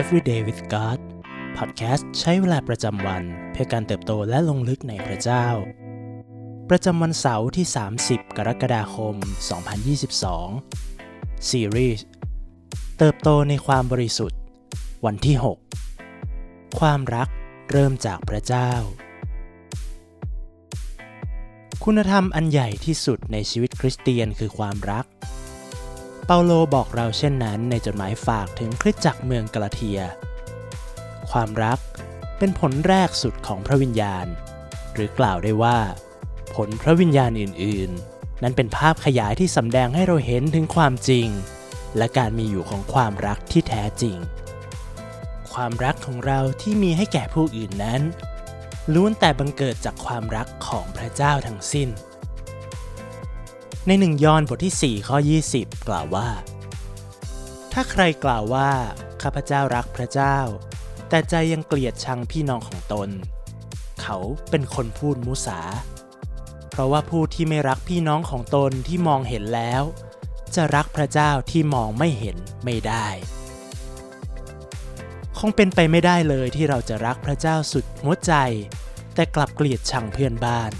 Everyday with God Podcast ใช้เวลาประจำวันเพื่อการเติบโตและลงลึกในพระเจ้า ประจำวันเสาร์ที่ 30 กรกฎาคม 2022 ซีรีส์เติบโตในความบริสุทธิ์ วันที่ 6 ความรักเริ่มจากพระเจ้า คุณธรรมอันใหญ่ที่สุดในชีวิตคริสเตียนคือความรัก เปาโลบอกเราเช่นนั้นในจดหมายฝากถึงคริสตจักรเมืองกาลาเทีย ความรักเป็นผลแรกสุดของพระวิญญาณ หรือกล่าวได้ว่า ผลพระวิญญาณอื่น ๆ นั้นเป็นภาพขยายที่สำแดงให้เราเห็นถึงความจริง และการมีอยู่ของความรักที่แท้จริง ความรักของเราที่มีให้แก่ผู้อื่นนั้นล้วนแต่บังเกิดจากความรักของพระเจ้าทั้งสิ้น ในหนึ่งยอห์นบทที่ 4 ข้อ 20 กล่าวว่า ถ้าใครกล่าวว่า ข้าพเจ้ารักพระเจ้า แต่ใจยังเกลียดชังพี่น้องของตน เขาเป็นคนพูดมุสา เพราะว่าผู้ที่ไม่รักพี่น้องของตนที่มองเห็นแล้ว จะรักพระเจ้าที่มองไม่เห็นไม่ได้ คงเป็นไปไม่ได้เลยที่เราจะรักพระเจ้าสุดหัวใจ แต่กลับเกลียดชังเพื่อนบ้าน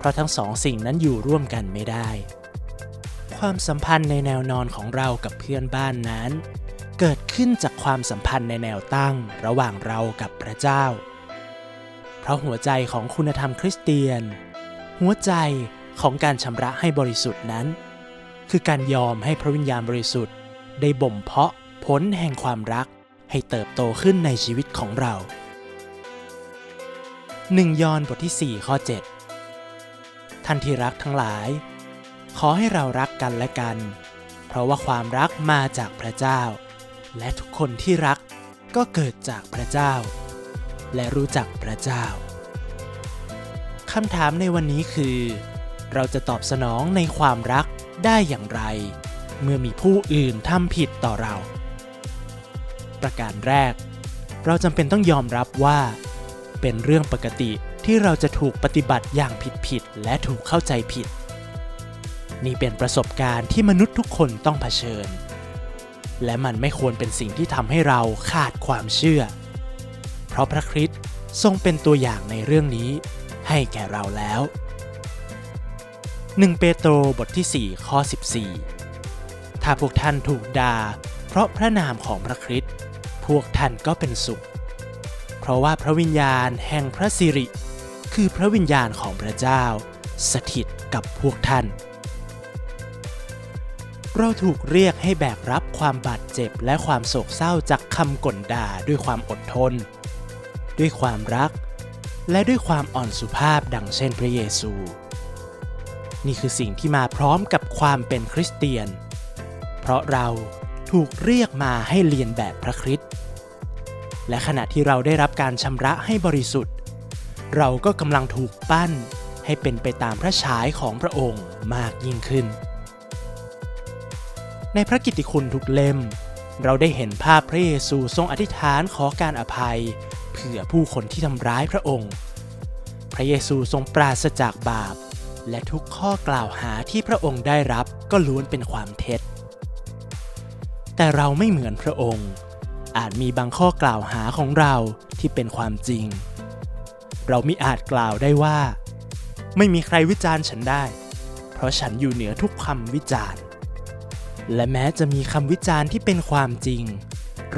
เพราะทั้งสองสิ่งนั้นอยู่ร่วมกันไม่ได้ ความสัมพันธ์ในแนวนอนของเรากับเพื่อนบ้านนั้น เกิดขึ้นจากความสัมพันธ์ในแนวตั้งระหว่างเรากับพระเจ้า เพราะหัวใจของคุณธรรมคริสเตียน หัวใจของการชำระให้บริสุทธิ์นั้น คือการยอมให้พระวิญญาณบริสุทธิ์ ได้บ่มเพาะผลแห่งความรักให้เติบโตขึ้นในชีวิตของเราหนึ่งยอห์นบทที่ 4 ข้อ 7 ท่านที่รักทั้งหลาย ขอให้เรารักกันและกัน เพราะว่าความรักมาจากพระเจ้า และทุกคนที่รักก็เกิดจากพระเจ้า และรู้จักพระเจ้าคำถามในวันนี้คือ เราจะตอบสนองในความรักได้อย่างไร เมื่อมีผู้อื่นทำผิดต่อเรา ประการแรก เราจำเป็นต้องยอมรับว่า เป็นเรื่องปกติ ที่เราจะถูกปฏิบัติอย่างผิดๆและถูกเข้าใจผิด นี่เป็นประสบการณ์ที่มนุษย์ทุกคนต้องเผชิญ และมันไม่ควรเป็นสิ่งที่ทำให้เราขาดความเชื่อ เพราะพระคริสต์ทรงเป็นตัวอย่างในเรื่องนี้ให้แก่เราแล้ว 1 เปโตรบทที่ 4 ข้อ 14 ถ้าพวกท่านถูกด่าเพราะพระนามของพระคริสต์พวกท่านก็เป็นสุข เพราะว่าพระวิญญาณแห่งพระสิริ คือพระวิญญาณของพระเจ้า สถิตกับพวกท่าน เราถูกเรียกให้แบกรับความบาดเจ็บและความโศกเศร้าจากคำก่นด่าด้วยความอดทน ด้วยความรัก และด้วยความอ่อนสุภาพดังเช่นพระเยซู นี่คือสิ่งที่มาพร้อมกับความเป็นคริสเตียน เพราะเราถูกเรียกมาให้เรียนแบบพระคริสต์และขณะที่เราได้รับการชำระให้บริสุทธิ์ เราก็กำลังถูกปั้น ให้เป็นไปตามพระฉายของพระองค์มากยิ่งขึ้น ในพระกิตติคุณทุกเล่ม เราได้เห็นภาพพระเยซูทรงอธิษฐานขอการอภัยเผื่อผู้คนที่ทำร้ายพระองค์ พระเยซูทรงปราศจากบาป และทุกข้อกล่าวหาที่พระองค์ได้รับก็ล้วนเป็นความเท็จ แต่เราไม่เหมือนพระองค์อาจมีบางข้อกล่าวหาของเราที่เป็นความจริง เราไมิอาจกล่าวได้ว่า ไม่มีใครวิจารณ์ฉันได้ เพราะฉันอยู่เหนือทุกคำวิจารณ์ และแม้จะมีคำวิจารณ์ที่เป็นความจริง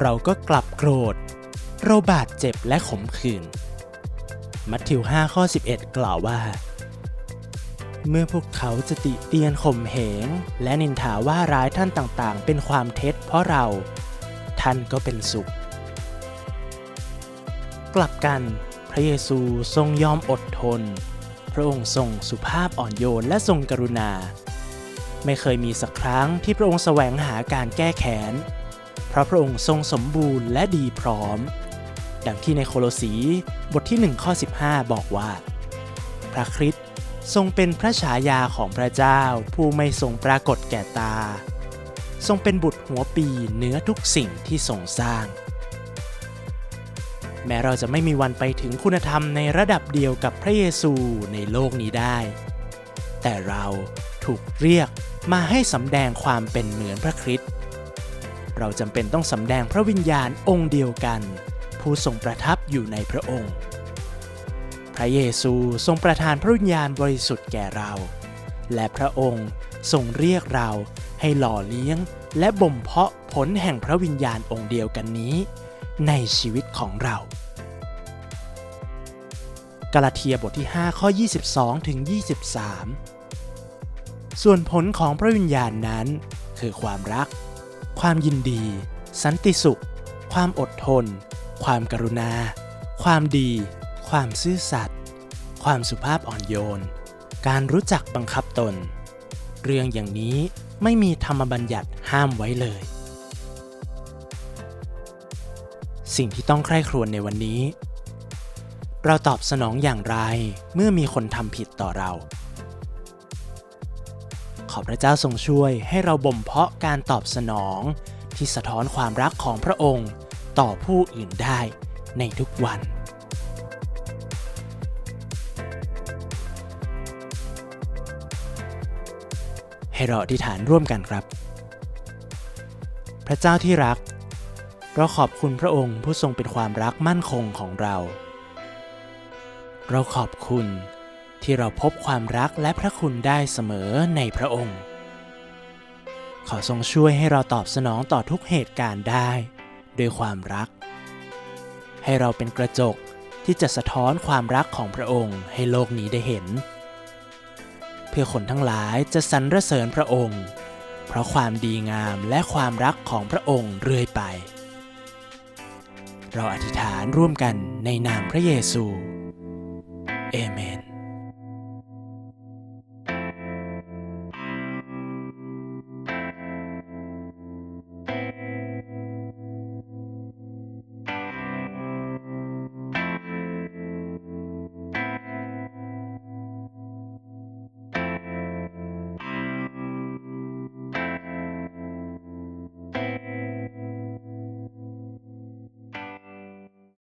เราก็กลับโกรธ เราบาดเจ็บและขมขื่นมัทธิว5ข้อ 11 กล่าวว่า เมื่อพวกเขาจะติเตียนข่มเหง และนินทาว่าร้ายท่านต่างๆ เป็นความเท็จเพราะเรา ท่านก็เป็นสุข กลับกัน พระเยซูทรงยอมอดทน พระองค์ทรงสุภาพอ่อนโยนและทรงกรุณา ไม่เคยมีสักครั้งที่พระองค์แสวงหาการแก้แค้น เพราะพระองค์ทรงสมบูรณ์และดีพร้อม ดังที่ในโคโลสีบทที่1ข้อ15 บอกว่า พระคริสต์ทรงเป็นพระฉายาของพระเจ้าผู้ไม่ทรงปรากฏแก่ตา ทรงเป็นบุตรหัวปีเหนือทุกสิ่งที่ทรงสร้าง แม้เราจะไม่มีวันไปถึงคุณธรรมในระดับเดียวกับพระเยซูในโลกนี้ได้ แต่เราถูกเรียกมาให้สำแดงความเป็นเหมือนพระคริสต์ เราจำเป็นต้องสำแดงพระวิญญาณองค์เดียวกัน ผู้ทรงประทับอยู่ในพระองค์ พระเยซูทรงประทานพระวิญญาณบริสุทธิ์แก่เรา และพระองค์ทรงเรียกเราให้หล่อเลี้ยงและบ่มเพาะผลแห่งพระวิญญาณองค์เดียวกันนี้ ในชีวิตของเรา กาลาเทียบทที่ 5 ข้อ 22 ถึง 23 ส่วนผลของพระวิญญาณนั้น คือความรัก ความยินดี สันติสุข ความอดทน ความกรุณา ความดี ความซื่อสัตย์ ความสุภาพอ่อนโยน การรู้จักบังคับตน เรื่องอย่างนี้ไม่มีธรรมบัญญัติห้ามไว้เลย สิ่งที่ต้องใคร่ครวญในวันนี้ เราตอบสนองอย่างไรเมื่อมีคนทำผิดต่อเรา ขอพระเจ้าทรงช่วยให้เราบ่มเพาะการตอบสนอง ที่สะท้อนความรักของพระองค์ต่อผู้อื่นได้ในทุกวันให้เราอธิษฐานร่วมกันครับ พระเจ้าที่รัก เราขอบคุณพระองค์ผู้ทรงเป็นความรักมั่นคงของเรา เราขอบคุณที่เราพบความรักและพระคุณได้เสมอในพระองค์ ขอทรงช่วยให้เราตอบสนองต่อทุกเหตุการณ์ได้ด้วยความรัก ให้เราเป็นกระจกที่จะสะท้อนความรักของพระองค์ให้โลกนี้ได้เห็น เพื่อคนทั้งหลายจะสรรเสริญพระองค์ เพราะความดีงามและความรักของพระองค์เรื่อยไป เราอธิษฐานร่วมกันในนามพระเยซู เอเมน